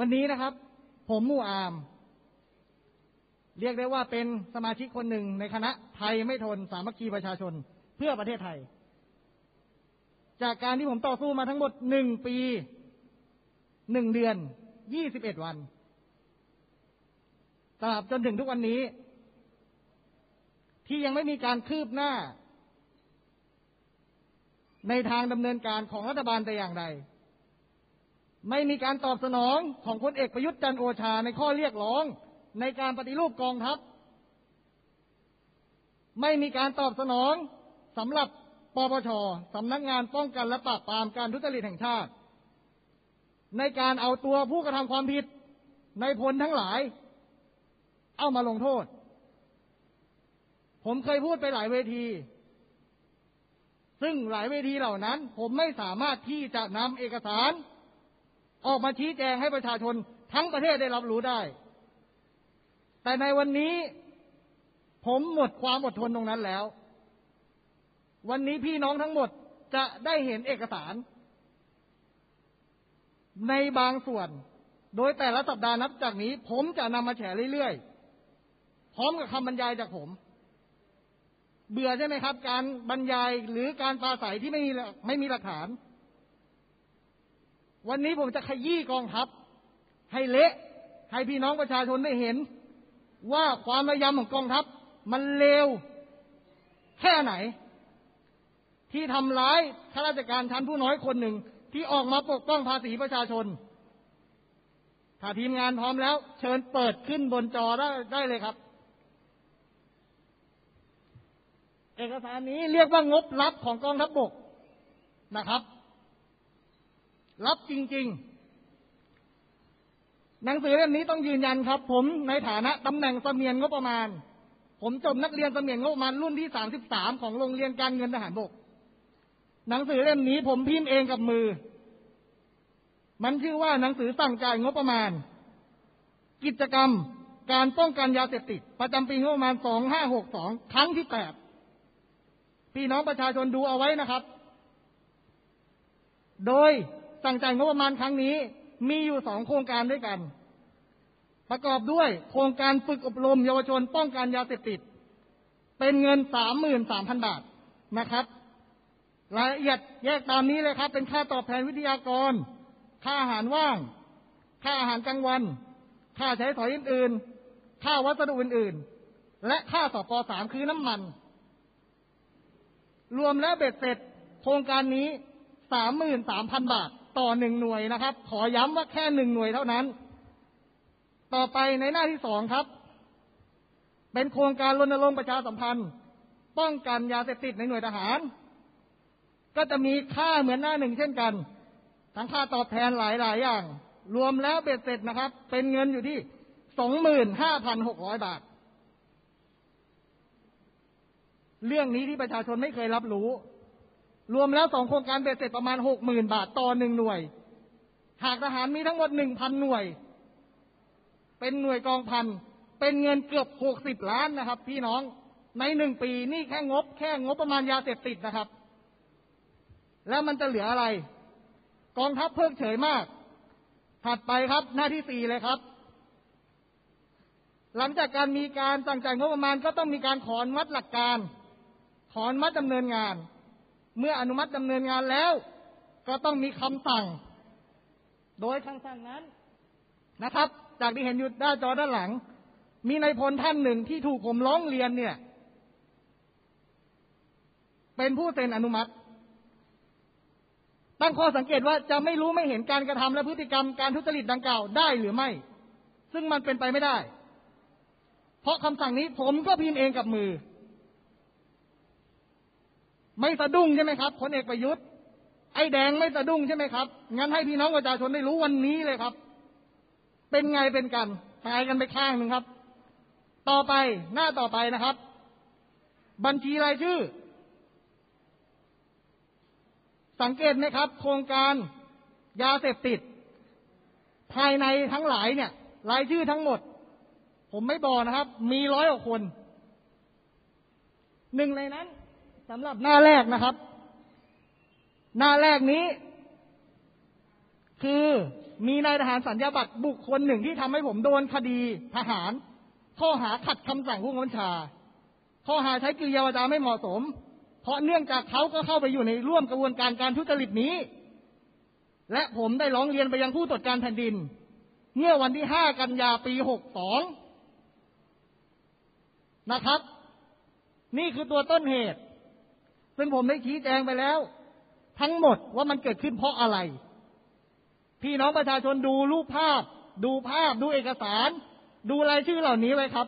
วันนี้นะครับ ผมมู่อาม เรียกได้ว่าเป็นสมาชิกคนหนึ่งในคณะไทยไม่ทนสามัคคีประชาชนเพื่อประเทศไทย จากการที่ผมต่อสู้มาทั้งหมดหนึ่งปีหนึ่งเดือนยี่สิบเอ็ดวันตราบจนถึงทุกวันนี้ ที่ยังไม่มีการคืบหน้า ในทางดำเนินการของรัฐบาลแต่อย่างใด ไม่มีการตอบสนองของพลเอกประยุทธ์จันโอชาในข้อเรียกร้อง ในการปฏิรูปกองทัพ ไม่มีการตอบสนองสำหรับปปชสำนักงานป้องกันและปราบปรามการทุจริตแห่งชาติ ในการเอาตัวผู้กระทำความผิดในพลทั้งหลาย เอามาลงโทษ ผมเคยพูดไปหลายเวที ซึ่งหลายเวทีเหล่านั้น ผมไม่สามารถที่จะนำเอกสาร ออกมาชี้แจงให้ประชาชนทั้งประเทศได้รับรู้ได้ แต่ในวันนี้ผมหมดความอดทนตรงนั้นแล้ว วันนี้พี่น้องทั้งหมดจะได้เห็นเอกสาร ในบางส่วน โดยแต่ละสัปดาห์นับจากนี้ ผมจะนำมาแฉเรื่อยๆ พร้อมกับคำบรรยายจากผม เบื่อใช่ไหมครับ การบรรยายหรือการปราศัยที่ไม่มีไม่มีหลักฐาน วันนี้ผมจะขยี้กองทัพ ให้เละให้พี่น้องประชาชนได้เห็น ว่าความพยายามของกองทัพ มันเลวแค่ไหน ที่ทำร้ายข้าราชการชั้นผู้น้อยคนหนึ่งที่ออกมาปกป้องภาษีประชาชน ถ้าทีมงานพร้อมแล้ว เชิญเปิดขึ้นบนจอได้ได้เลยครับ เอกสารนี้เรียกว่างบลับของกองทัพบกนะครับ รับจริง ๆ หนังสือเล่มนี้ต้องยืนยันครับ ผมในฐานะตำแหน่งเสมียนงบประมาณ ผมจบนักเรียนเสมียนงบประมาณรุ่นที่สามสิบสามของโรงเรียนการเงินทหารบก หนังสือเล่มนี้ผมพิมพ์เองกับมือ มันชื่อว่าหนังสือสั่งจ่ายงบประมาณ กิจกรรมการป้องกันยาเสพติด ประจำปีงบประมาณสองห้าหกสองครั้งที่แปดพี่น้องประชาชนดูเอาไว้นะครับ โดย สั่งจ่ายงบประมาณครั้งนี้ มีอยู่สองโครงการด้วยกัน ประกอบด้วยโครงการฝึกอบรมเยาวชนป้องกันยาเสพติด เป็นเงินสามหมื่นสามพันบาทนะครับ รายละเอียดแยกตามนี้เลยครับ เป็นค่าตอบแทนวิทยากร ค่าอาหารว่าง ค่าอาหารกลางวัน ค่าใช้ถอยอื่นๆ ค่าวัสดุอื่นๆ และค่าสปสามคือน้ำมันรวมแล้วเบ็ดเสร็จ โครงการนี้สามหมื่นสามพันบาท ต่อหนึ่งหน่วยนะครับ ขอย้ำว่าแค่หนึ่งหน่วยเท่านั้น ต่อไปในหน้าที่สองครับ เป็นโครงการรณรงค์ประชาสัมพันธ์ ป้องกันยาเสพติดในหน่วยทหาร ก็จะมีค่าเหมือนหน้าหนึ่งเช่นกัน ทั้งค่าตอบแทนหลายๆ อย่าง รวมแล้วเบ็ดเสร็จนะครับ เป็นเงินอยู่ที่สองหมื่นห้าพันหกร้อยบาท เรื่องนี้ที่ประชาชนไม่เคยรับรู้ รวมแล้วสองโครงการเบ็ดเสร็จประมาณหกหมื่นบาทต่อหนึ่งหน่วย หากทหารมีทั้งหมดหนึ่งพันหน่วย เป็นหน่วยกองพัน เป็นเงินเกือบหกสิบล้านนะครับ พี่น้อง ในหนึ่งปีนี่แค่งบ แค่งบประมาณยาเสพติดนะครับ แล้วมันจะเหลืออะไร กองทัพเพิกเฉยมาก ถัดไปครับ หน้าที่สี่เลยครับ หลังจากการมีการสั่งจ่ายงบประมาณก็ต้องมีการขอนุมัตหลักการ ขอนุมัตดำเนินงาน เมื่ออนุมัติดำเนินงานแล้ว ก็ต้องมีคำสั่ง โดยคำสั่งนั้นนะครับ จากที่เห็นอยู่ด้านจอด้านหลัง มีนายพลท่านหนึ่งที่ถูกผมร้องเรียนเนี่ย เป็นผู้เซ็นอนุมัติ ตั้งข้อสังเกตว่าจะไม่รู้ไม่เห็นการกระทำและพฤติกรรมการทุจริตดังกล่าวได้หรือไม่ ซึ่งมันเป็นไปไม่ได้ เพราะคำสั่งนี้ผมก็พิมพ์เองกับมือ ไม่สะดุ้งใช่ไหมครับพลเอกประยุทธ์ไอ้แดงไม่สะดุ้งใช่ไหมครับงั้นให้พี่น้องประชาชนได้รู้วันนี้เลยครับ เป็นไงเป็นกันตายกันไปข้างหนึ่งครับ ต่อไปหน้าต่อไปนะครับ บัญชีรายชื่อ สังเกตไหมครับ โครงการยาเสพติด ภายในทั้งหลายเนี่ย รายชื่อทั้งหมด ผมไม่บอกนะครับ มีร้อยกว่าคน หนึ่งในนั้น สำหรับหน้าแรกนะครับ หน้าแรกนี้ คือมีนายทหารสัญญาบัตรบุคคลหนึ่งที่ทำให้ผมโดนคดีทหาร ข้อหาขัดคำสั่งผู้บังบบัญชา ข้อหาใช้กิริยาวาจาไม่เหมาะสม เพราะเนื่องจากเขาก็เข้าไปอยู่ในร่วมกระบวนการการทุจริตนี้ และผมได้ร้องเรียนไปยังผู้ตรวจการแผ่นดิน เมื่อวันที่ 5 กันยาปี 62 นะครับ นี่คือตัวต้นเหตุ ซึ่งผมได้ชี้แจงไปแล้ว ทั้งหมดว่ามันเกิดขึ้นเพราะอะไร พี่น้องประชาชนดูรูปภาพ ดูภาพ ดูเอกสาร ดูรายชื่อเหล่านี้ไว้ครับ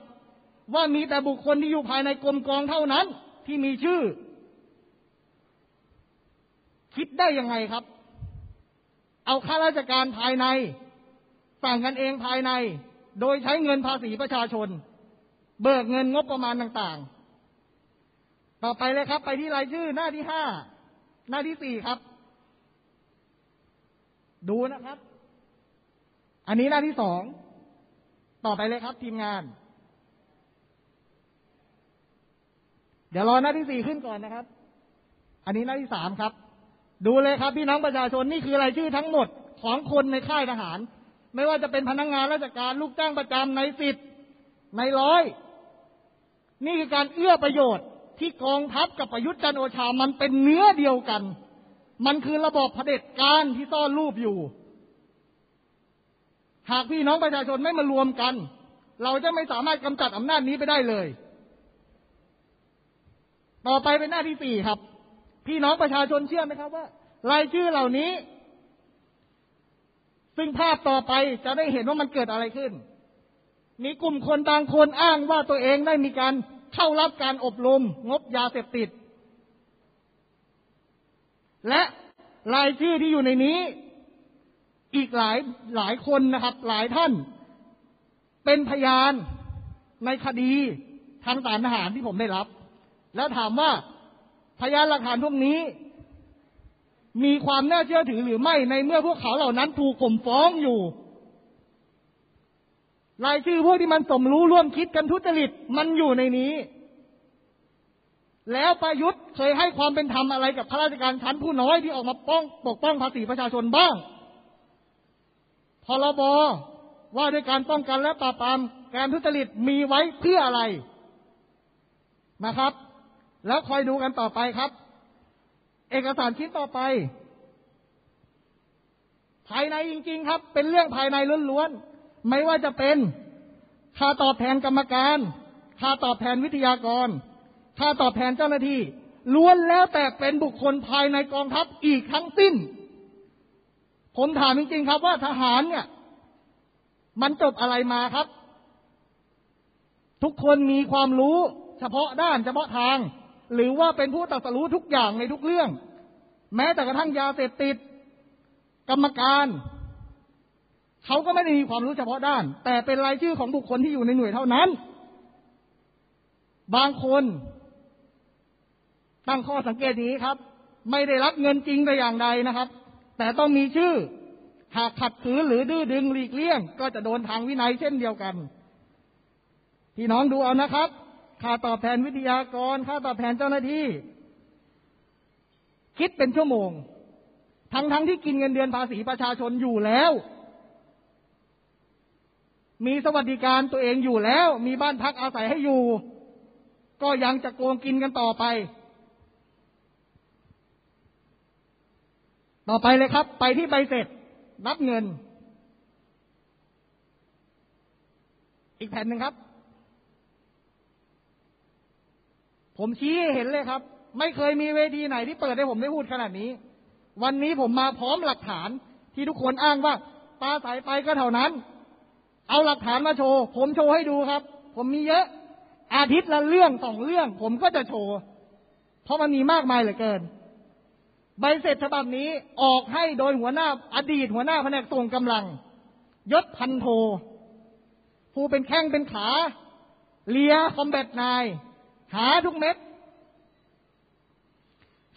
ว่ามีแต่บุคคลที่อยู่ภายในกรมกองเท่านั้น ที่มีชื่อ คิดได้ยังไงครับ เอาข้าราชการภายในสั่งกันเองภายใน โดยใช้เงินภาษีประชาชน เบิกเงินงบประมาณต่างๆ ต่อไปเลยครับ ไปที่รายชื่อหน้าที่ห้าหน้าที่สี่ครับ ดูนะครับ อันนี้หน้าที่สองต่อไปเลยครับ ทีมงาน เดี๋ยวรอหน้าที่สี่ขึ้นก่อนนะครับ อันนี้หน้าที่สามครับ ดูเลยครับพี่น้องประชาชนนี่คือรายชื่อทั้งหมดของคนในค่ายทหาร ไม่ว่าจะเป็นพนักงานราชการลูกจ้างประจำในสิบในร้อยนี่คือการเอื้อประโยชน์ ที่กองทัพกับประยุทธ์จันโอชา มันเป็นเนื้อเดียวกัน มันคือระบอบเผด็จการที่ซ่อนรูปอยู่ หากพี่น้องประชาชนไม่มารวมกัน เราจะไม่สามารถกำจัดอำนาจนี้ไปได้เลย ต่อไปเป็นหน้าที่สี่ครับ พี่น้องประชาชนเชื่อไหมครับว่า รายชื่อเหล่านี้ ซึ่งภาพต่อไปจะได้เห็นว่ามันเกิดอะไรขึ้น มีกลุ่มคนบางคนอ้างว่าตัวเองได้มีการ เข้ารับการอบรมงบยาเสพติด และรายชื่อที่อยู่ในนี้ อีกหลายหลายคนนะครับ หลายท่าน เป็นพยานในคดีทางสารทหารที่ผมได้รับ แล้วถามว่าพยานหลักฐานพวกนี้ มีความน่าเชื่อถือหรือไม่ในเมื่อพวกเขาเหล่านั้นถูกข่มฟ้องอยู่ รายชื่อพวกที่มันสมรู้ร่วมคิดกันทุจริตมันอยู่ในนี้ แล้วประยุทธ์เคยให้ความเป็นธรรมอะไรกับข้าราชการชั้นผู้น้อยที่ออกมาป้องปกป้องภาษีประชาชนบ้างพรบว่าด้วยการป้องกันและปราบปรามการทุจริตมีไว้เพื่ออะไรนะครับ แล้วคอยดูกันต่อไปครับ เอกสารชิ้นต่อไป ภายในจริง ๆ ครับ เป็นเรื่องภายในล้วนๆ ไม่ว่าจะเป็นค่าตอบแทนกรรมการค่าตอบแทนวิทยากรค่าตอบแทนเจ้าหน้าที่ล้วนแล้วแต่เป็นบุคคลภายในกองทัพอีกทั้งสิ้น ผมถามจริงๆครับว่าทหารเนี่ย มันจบอะไรมาครับ ทุกคนมีความรู้ เฉพาะด้านเฉพาะทาง หรือว่าเป็นผู้ตรัสรู้ทุกอย่างในทุกเรื่อง แม้แต่กระทั่งยาเสพติด กรรมการ เขาก็ไม่ได้มีความรู้เฉพาะด้าน แต่เป็นรายชื่อของบุคคลที่อยู่ในหน่วยเท่านั้น บางคนตั้งข้อสังเกตอย่างนี้ครับ ไม่ได้รับเงินจริงแต่อย่างใดนะครับ แต่ต้องมีชื่อ หากขัดขืนหรือดื้อดึงหลีกเลี่ยง ก็จะโดนทางวินัยเช่นเดียวกันพี่น้องดูเอานะครับค่าตอบแทนวิทยากรค่าตอบแทนเจ้าหน้าที่ คิดเป็นชั่วโมง ทั้งทั้งที่กินเงินเดือนภาษีประชาชนอยู่แล้ว มีสวัสดิการตัวเองอยู่แล้ว มีบ้านพักอาศัยให้อยู่ ก็ยังจะโกงกินกันต่อไป ต่อไปเลยครับ ไปที่ใบเสร็จ รับเงิน อีกแผ่นหนึ่งครับ ผมชี้ให้เห็นเลยครับ ไม่เคยมีเวทีไหนที่เปิดให้ผมได้พูดขนาดนี้ วันนี้ผมมาพร้อมหลักฐานที่ทุกคนอ้างว่าปลาสายไปก็เท่านั้น เอาหลักฐานมาโชว์ ผมโชว์ให้ดูครับ ผมมีเยอะ อาทิตย์ละเรื่องสองเรื่อง ผมก็จะโชว์ เพราะมันมีมากมายเหลือเกิน ใบเสร็จฉบับนี้ออกให้โดยหัวหน้าอดีตหัวหน้าแผนกส่งกำลัง ยศพันโท ผู้เป็นแข้งเป็นขา เลียคอมแบทนาย หาทุกเม็ด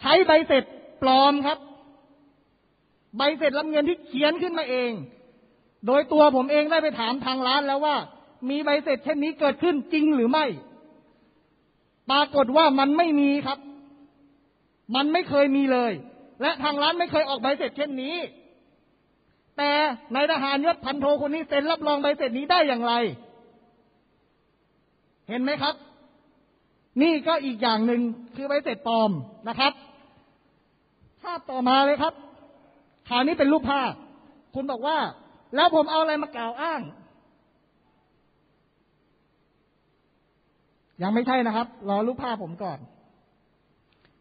ใช้ใบเสร็จปลอมครับ ใบเสร็จรับเงินที่เขียนขึ้นมาเอง โดยตัวผมเองได้ไปถามทางร้านแล้วว่า มีใบเสร็จเช่นนี้เกิดขึ้นจริงหรือไม่ ปรากฏว่ามันไม่มีครับ มันไม่เคยมีเลย และทางร้านไม่เคยออกใบเสร็จเช่นนี้ แต่นายทหารยศพันโทคนนี้เซ็นรับรองใบเสร็จนี้ได้อย่างไร เห็นไหมครับ นี่ก็อีกอย่างหนึ่งคือใบเสร็จปลอมนะครับภาพต่อมาเลยครับ คราวนี้เป็นรูปภาพ คุณบอกว่า แล้วผมเอาอะไรมากล่าวอ้าง ยังไม่ใช่นะครับ รอรูปภาพผมก่อน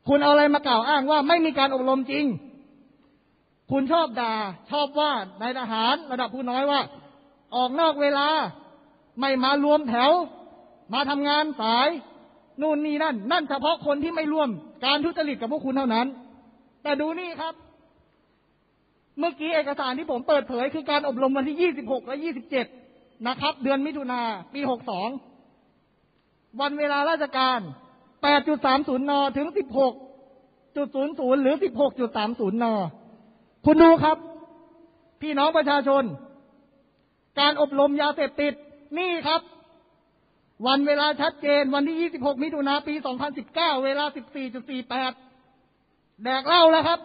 คุณเอาอะไรมากล่าวอ้างว่าไม่มีการอบรมจริง คุณชอบด่า ชอบว่านายทหารระดับผู้น้อยว่า ออกนอกเวลา ไม่มารวมแถว มาทำงานสาย นู่นนี่นั่น นั่นเฉพาะคนที่ไม่ร่วม การทุจริตกับพวกคุณเท่านั้น แต่ดูนี่ครับ เมื่อกี้เอกสารที่ผมเปิดเผยคือการอบรมวันที่ 26 และ 27 นะครับ เดือนมิถุนาปี 62 วันเวลาราชการ 8.30 น ถึง 16.00 หรือ 16.30 น คุณดูครับ พี่น้องประชาชน การอบรมยาเสพติด นี่ครับ วันเวลาชัดเจนวันที่ 26 มิถุนาปี 2019 เวลา 14.48 แดกเหล้าแล้วครับ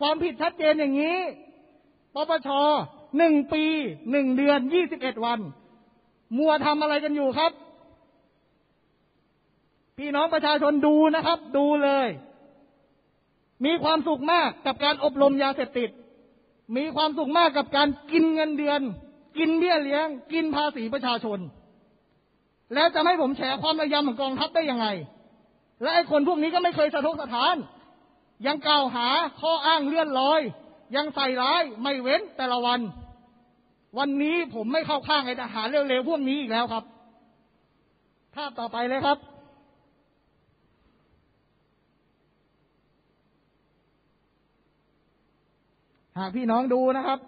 ความผิดชัดเจนอย่างนี้ ปปชหนึ่งปีหนึ่งเดือนยี่สิบเอ็ดวัน มัวทำอะไรกันอยู่ครับ พี่น้องประชาชนดูนะครับ ดูเลย มีความสุขมากกับการอบรมยาเสพติด มีความสุขมากกับการกินเงินเดือน กินเบี้ยเลี้ยง กินภาษีประชาชน แล้วจะให้ผมแฉความระยำของกองทัพได้ยังไง และไอ้คนพวกนี้ก็ไม่เคยสะทกสะท้าน ยังกล่าวหาข้ออ้างเลื่อนลอย ยังใส่ร้ายไม่เว้นแต่ละวัน วันนี้ผมไม่เข้าข้างไอ้ทหารเร็วๆพวกนี้อีกแล้วครับภาพต่อไปเลยครับ หากพี่น้องดูนะครับ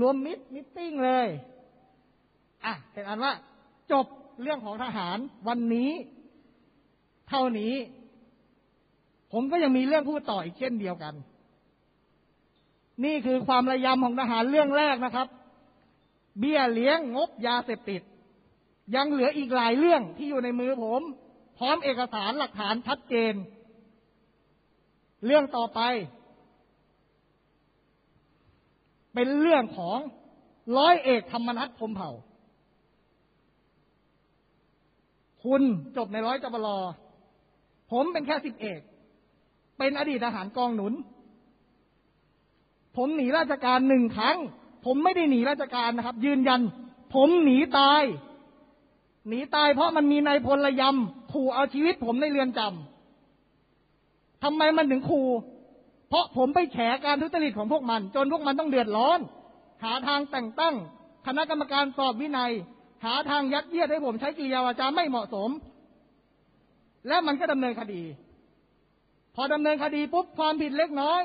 รวมมิตร meeting เลยอะเป็นอันว่า จบเรื่องของทหารวันนี้ เท่านี้ ผมก็ยังมีเรื่องพูดต่ออีกเช่นเดียวกัน นี่คือความระยำของทหารเรื่องแรกนะครับ เบี้ยเลี้ยงงบยาเสพติด ยังเหลืออีกหลายเรื่องที่อยู่ในมือผม พร้อมเอกสารหลักฐานชัดเจน เรื่องต่อไป เป็นเรื่องของร้อยเอกธรรมนัฐพมเผ่า คุณจบในร้อยจบลอผมเป็นแค่สิบเอก เป็นอดีตทหารกองหนุน ผมหนีราชการหนึ่งครั้ง ผมไม่ได้หนีราชการนะครับ ยืนยัน ผมหนีตาย หนีตายเพราะมันมีนายพลระยำขู่เอาชีวิตผมในเรือนจำทำไมมันถึงขู่เพราะผมไปแฉการทุจริตของพวกมัน จนพวกมันต้องเดือดร้อน หาทางแต่งตั้ง คณะกรรมการสอบวินัย หาทางยัดเยียดให้ผมใช้กิริยาวาจาไม่เหมาะสม และมันก็ดำเนินคดี พอดำเนินคดีปุ๊บความผิดเล็กน้อย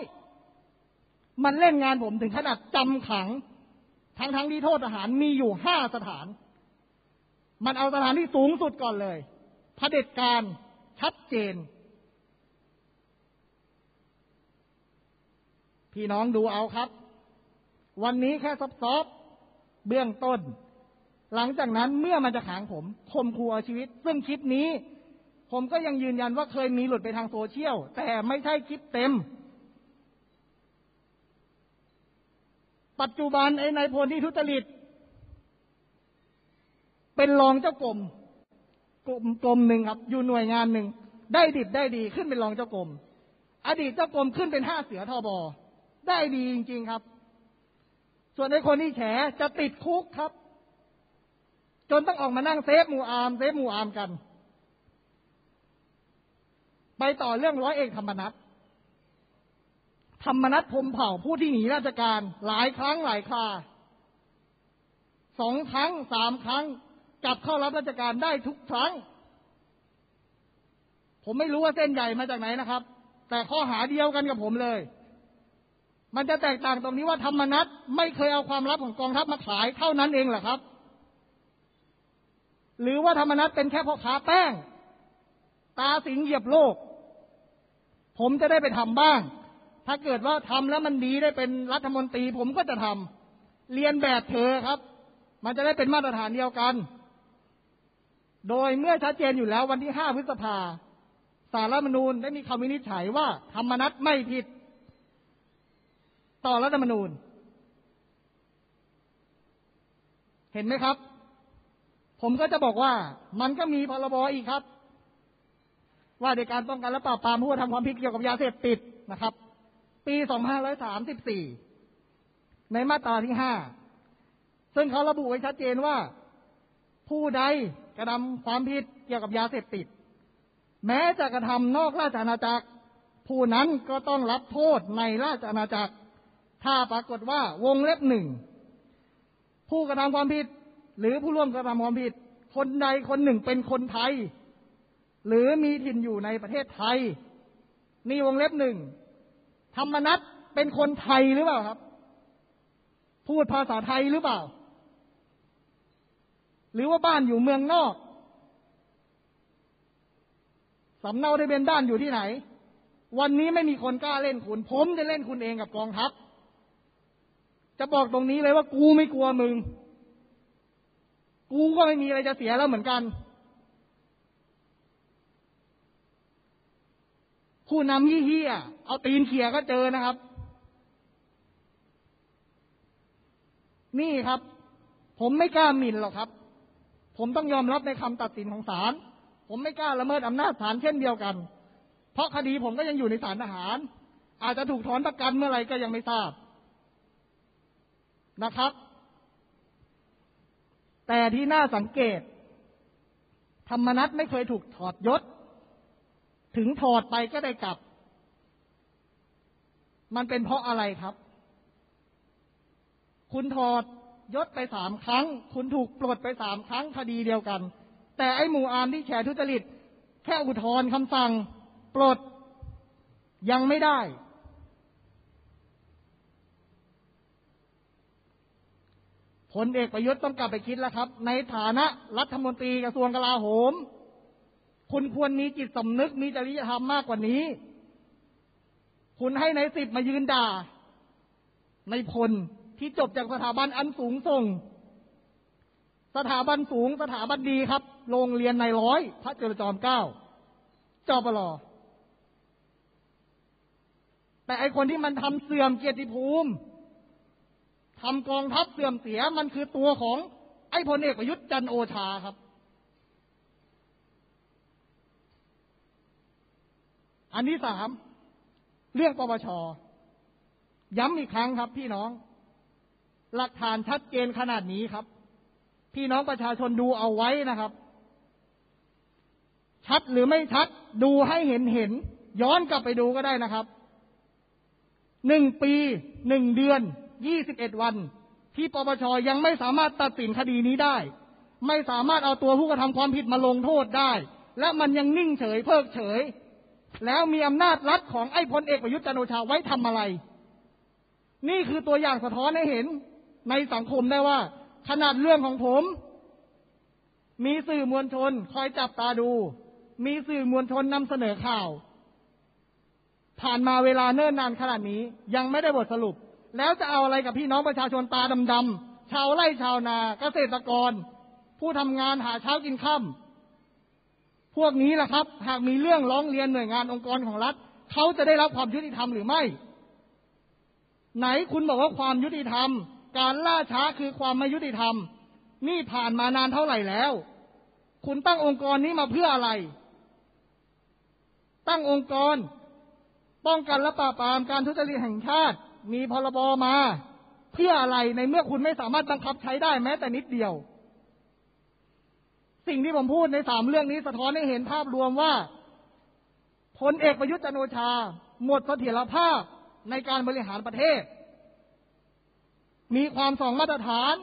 มันเล่นงานผมถึงขนาดจำขัง ทั้งทั้งที่โทษทหารมีอยู่ห้าสถาน มันเอาสถานที่สูงสุดก่อนเลยเผด็จการชัดเจน พี่น้องดูเอาครับ วันนี้แค่ซอฟๆเบื้องต้น หลังจากนั้นเมื่อมันจะขังผมคมคูเอาชีวิต ซึ่งคลิปนี้ ผมก็ยังยืนยันว่าเคยมีหลุดไปทางโซเชียล แต่ไม่ใช่คลิปเต็ม ปัจจุบันไอ้นายพลที่ทุจริต เป็นรองเจ้ากรมกรมกรมหนึ่งครับ อยู่หน่วยงานหนึ่ง ได้ดิบได้ดีขึ้นเป็นรองเจ้ากรมอดีตเจ้ากรมขึ้นเป็นห้าเสือทอบอได้ดีจริง ๆครับ ส่วนไอ้คนที่แฉจะติดคุกครับ จนต้องออกมานั่งเซฟหมู่อามเซฟหมู่อามกัน ไปต่อเรื่องร้อยเอกธรรมนัฐธรรมนัฐพมเผ่าผู้ที่หนีราชการหลายครั้งหลายคราสองครั้งสามครั้ง กลับเข้ารับราชการได้ทุกครั้ง ผมไม่รู้ว่าเส้นใหญ่มาจากไหนนะครับ แต่ข้อหาเดียวกันกับผมเลย มันจะแตกต่างตรงนี้ว่าธรรมนัฐไม่เคยเอาความลับของกองทัพมาขายเท่านั้นเองเหรอครับ หรือว่าธรรมนัฐเป็นแค่พ่อค้าแป้ง ตาสิงเหยียบโลก ผมจะได้ไปทำบ้าง ถ้าเกิดว่าทำแล้วมันดีได้เป็นรัฐมนตรีผมก็จะทำเรียนแบบเธอครับ มันจะได้เป็นมาตรฐานเดียวกัน โดยเมื่อชัดเจนอยู่แล้ววันที่ 5 พฤษภาสารรัฐมนูญได้มีคำวินิจฉัยว่า ธรรมนัตไม่ผิด ต่อรัฐธรรมนูญ เห็นไหมครับ ผมก็จะบอกว่ามันก็มีพรบอีกครับ ว่าในการป้องกันและปราบปรามผู้กระทำความผิดเกี่ยวกับยาเสพติดนะครับ ปี 2534 ในมาตราที่ 5 ซึ่งเขาระบุไว้ชัดเจนว่า ผู้ใดกระทำความผิดเกี่ยวกับยาเสพติด แม้จะกระทำนอกราชอาณาจักร ผู้นั้นก็ต้องรับโทษในราชอาณาจักร ถ้าปรากฏว่าวงเล็บหนึ่งผู้กระทำความผิด หรือผู้ร่วมกระทำความผิด คนใดคนหนึ่งเป็นคนไทย หรือมีถิ่นอยู่ในประเทศไทย นี่วงเล็บหนึ่ง ธรรมนัตเป็นคนไทยหรือเปล่าครับ พูดภาษาไทยหรือเปล่า หรือว่าบ้านอยู่เมืองนอก สำเนาทะเบียนบ้านอยู่ที่ไหน วันนี้ไม่มีคนกล้าเล่นคุณ ผมจะเล่นคุณเองกับกองทัพ จะบอกตรงนี้เลยว่ากูไม่กลัวมึง กูก็ไม่มีอะไรจะเสียแล้วเหมือนกัน ผู้นำเฮี้ยเอาตีนเขี่ยก็เจอนะครับ นี่ครับ ผมไม่กล้าหมิ่นหรอกครับ ผมต้องยอมรับในคำตัดสินของศาลผมไม่กล้าละเมิดอำนาจศาลเช่นเดียวกัน เพราะคดีผมก็ยังอยู่ในศาลทหาร อาจจะถูกถอนประกันเมื่อไหร่ก็ยังไม่ทราบนะครับ แต่ที่น่าสังเกต ธรรมนัตไม่เคยถูกถอดยศ ถึงถอดไปก็ได้กลับ มันเป็นเพราะอะไรครับ คุณถอดยศไปสามครั้ง คุณถูกปลดไปสามครั้งคดีเดียวกัน แต่ไอ้หมู่อามที่แฉทุจริต แค่อุทธรณ์คำสั่ง ปลดยังไม่ได้ ผลเอกประยุทธ์ต้องกลับไปคิดแล้วครับ ในฐานะรัฐมนตรีกระทรวงกลาโหม คุณควรมีจิตสำนึกมีจริยธรรมมากกว่านี้ คุณให้ในสิบมายืนด่า ในพลที่จบจากสถาบันอันสูงส่ง สถาบันสูงสถาบันดีครับ โรงเรียนในร้อย พระจุลจอมเก้าจอปลอแต่ไอคนที่มันทำเสื่อมเกียรติภูมิทำกองทัพเสื่อมเสียมันคือตัวของไอพลเอกประยุทธ์จันโอชาครับ อันที่สามเรื่องปปช ย้ำอีกครั้งครับ พี่น้อง หลักฐานชัดเจนขนาดนี้ครับ พี่น้องประชาชนดูเอาไว้นะครับ ชัดหรือไม่ชัด ดูให้เห็นเห็น ย้อนกลับไปดูก็ได้นะครับหนึ่งปีหนึ่งเดือนยี่สิบเอ็ดวัน ที่ปปชยังไม่สามารถตัดสินคดีนี้ได้ ไม่สามารถเอาตัวผู้กระทำความผิดมาลงโทษได้ และมันยังนิ่งเฉยเพิกเฉย แล้วมีอำนาจรัฐของไอ้พลเอกประยุทธ์จันโอชาไว้ทำอะไร นี่คือตัวอย่างสะท้อนให้เห็นในสังคมได้ว่า ขนาดเรื่องของผม มีสื่อมวลชน คอยจับตาดู มีสื่อมวลชนนำเสนอข่าว ผ่านมาเวลาเนิ่นนานขนาดนี้ ยังไม่ได้บทสรุป แล้วจะเอาอะไรกับพี่น้องประชาชนตาดำๆชาวไร่ชาวนาเกษตรกร ผู้ทำงานหาเช้ากินค่ำ พวกนี้แหละครับ หากมีเรื่องร้องเรียนหน่วยงานองค์กรของรัฐเขาจะได้รับความยุติธรรมหรือไม่ ไหนคุณบอกว่าความยุติธรรม การล่าช้าคือความไม่ยุติธรรม นี่ผ่านมานานเท่าไหร่แล้ว คุณตั้งองค์กรนี้มาเพื่ออะไร ตั้งองค์กร ป้องกันและปราบปรามการทุจริตแห่งชาติ มีพรบมา เพื่ออะไรในเมื่อคุณไม่สามารถบังคับใช้ได้แม้แต่นิดเดียว สิ่งที่ผมพูดในสามเรื่องนี้สะท้อนให้เห็นภาพรวมว่าพลเอกประยุทธ์จันโอชา หมดเสถียรภาพในการบริหารประเทศ มีความสองมาตรฐาน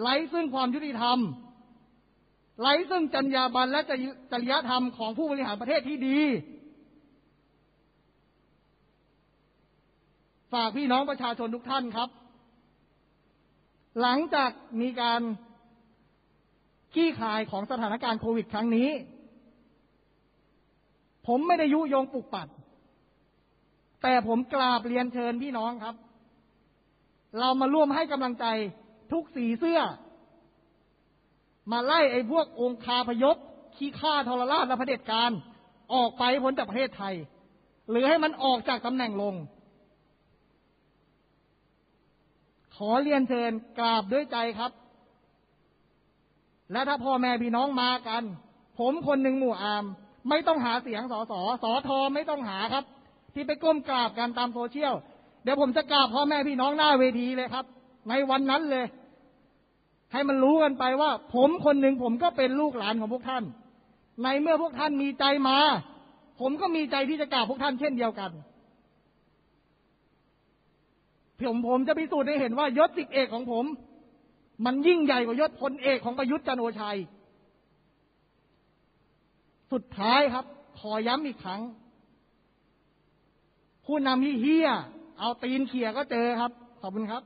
ไร้ซึ่งความยุติธรรมไร้ซึ่งจรรยาบรรณและจริยธรรมของผู้บริหารประเทศที่ดี ฝากพี่น้องประชาชนทุกท่านครับ หลังจากมีการ ขี้คายของสถานการณ์โควิดครั้งนี้ ผมไม่ได้ยุยงปลุกปัด แต่ผมกราบเรียนเชิญพี่น้องครับ เรามาร่วมให้กำลังใจทุกสีเสื้อ มาไล่ไอ้พวกองคาพยพขี้ข้าทรราชและเผด็จการ ออกไปพ้นจากประเทศไทย หรือให้มันออกจากตำแหน่งลง ขอเรียนเชิญกราบด้วยใจครับ และถ้าพ่อแม่พี่น้องมากัน ผมคนหนึ่งหมู่อาม ไม่ต้องหาเสียงสอสอสอทอไม่ต้องหาครับ ที่ไปก้มกราบกันตามโซเชียล เดี๋ยวผมจะกราบพ่อแม่พี่น้องหน้าเวทีเลยครับ ในวันนั้นเลย ให้มันรู้กันไปว่า ผมคนหนึ่งผมก็เป็นลูกหลานของพวกท่าน ในเมื่อพวกท่านมีใจมา ผมก็มีใจที่จะกราบพวกท่านเช่นเดียวกันผมผมจะพิสูจน์ให้เห็นว่ายศสิบเอกของผม มันยิ่งใหญ่กว่ายศพลเอกของประยุทธ์จันโอชัย สุดท้ายครับ ขอย้ำอีกครั้ง ผู้นำที่เฮียเอาตีนเขี่ยก็เจอครับ ขอบคุณครับ